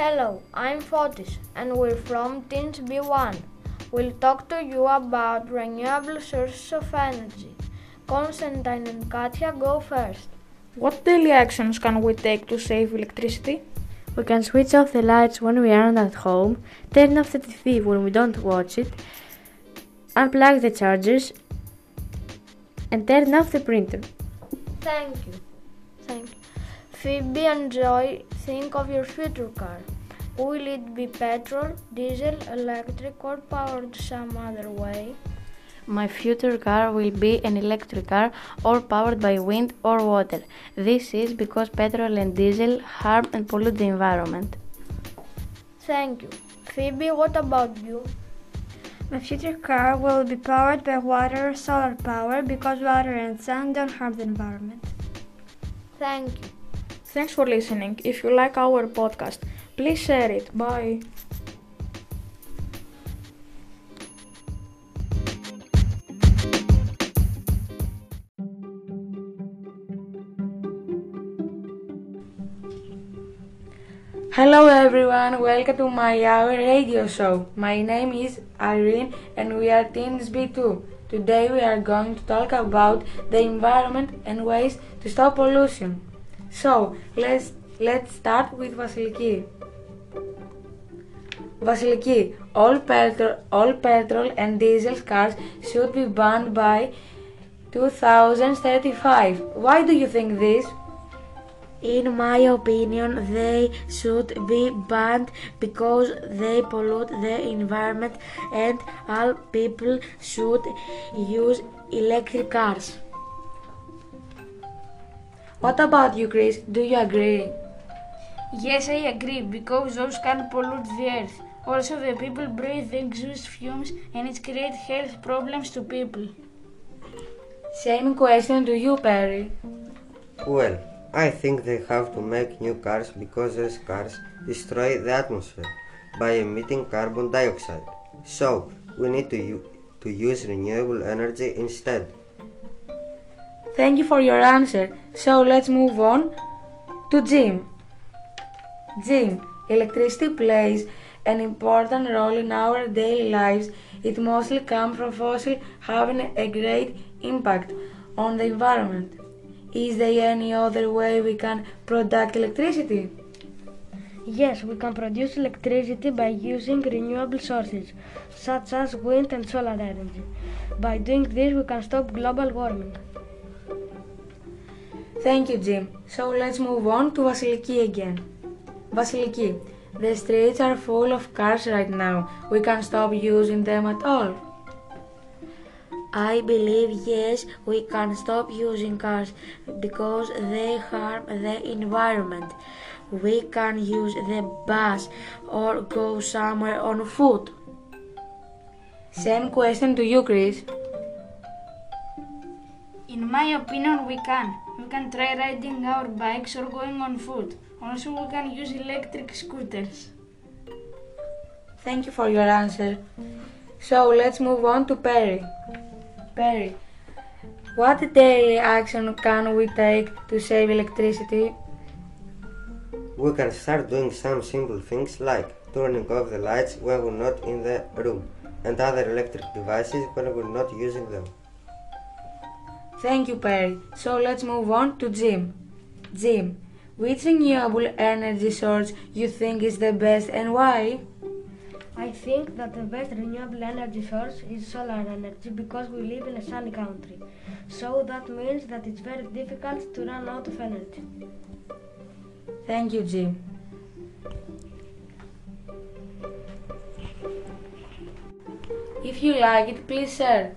Hello, I'm Fotis and we're from Teens B1. We'll talk to you about renewable sources of energy. Constantine and Katya go first. What daily actions can we take to save electricity? We can switch off the lights when we aren't at home, turn off the TV when we don't watch it, unplug the chargers, and turn off the printer. Thank you. Thank you. Phoebe and Joy, think of your future car. Will it be petrol, diesel, electric, or powered some other way? My future car will be an electric car or powered by wind or water. This is because petrol and diesel harm and pollute the environment. Thank you. Phoebe, what about you? My future car will be powered by water or solar power because water and sun don't harm the environment. Thank you. Thanks for listening. If you like our podcast, please share it. Bye. Hello everyone, welcome to my hour radio show. My name is Irene and we are Teens B2. Today we are going to talk about the environment and ways to stop pollution. So let's let's start with Vasiliki. Vasiliki, all petrol all petrol and diesel cars should be banned by 2035. Why do you think this? In my opinion, they should be banned because they pollute the environment and all people should use electric cars. What about you, Chris? Do you agree? Yes, I agree because those can pollute the earth. Also, the people breathe exhaust fumes and it creates health problems to people. Same question to you, Perry. Well, I think they have to make new cars because those cars destroy the atmosphere by emitting carbon dioxide. So, we need to, u- to use renewable energy instead. Thank you for your answer. So let's move on to Jim. Jim, electricity plays an important role in our daily lives. It mostly comes from fossil having a great impact on the environment. Is there any other way we can produce electricity? Yes, we can produce electricity by using renewable sources, such as wind and solar energy. By doing this, we can stop global warming. Thank you, Jim. So let's move on to Vasiliki again. Vasiliki, the streets are full of cars right now. We can't stop using them at all. I believe yes, we can stop using cars because they harm the environment. We can use the bus or go somewhere on foot. Same question to you, Chris. In my opinion, we can. We can try riding our bikes or going on foot. Also, we can use electric scooters. Thank you for your answer. So let's move on to Perry. Perry, what daily action can we take to save electricity? We can start doing some simple things like turning off the lights when we're not in the room and other electric devices when we're not using them. Thank you, Perry. So let's move on to Jim. Jim, which renewable energy source you think is the best and why? I think that the best renewable energy source is solar energy because we live in a sunny country. So that means that it's very difficult to run out of energy. Thank you, Jim. If you like it, please share.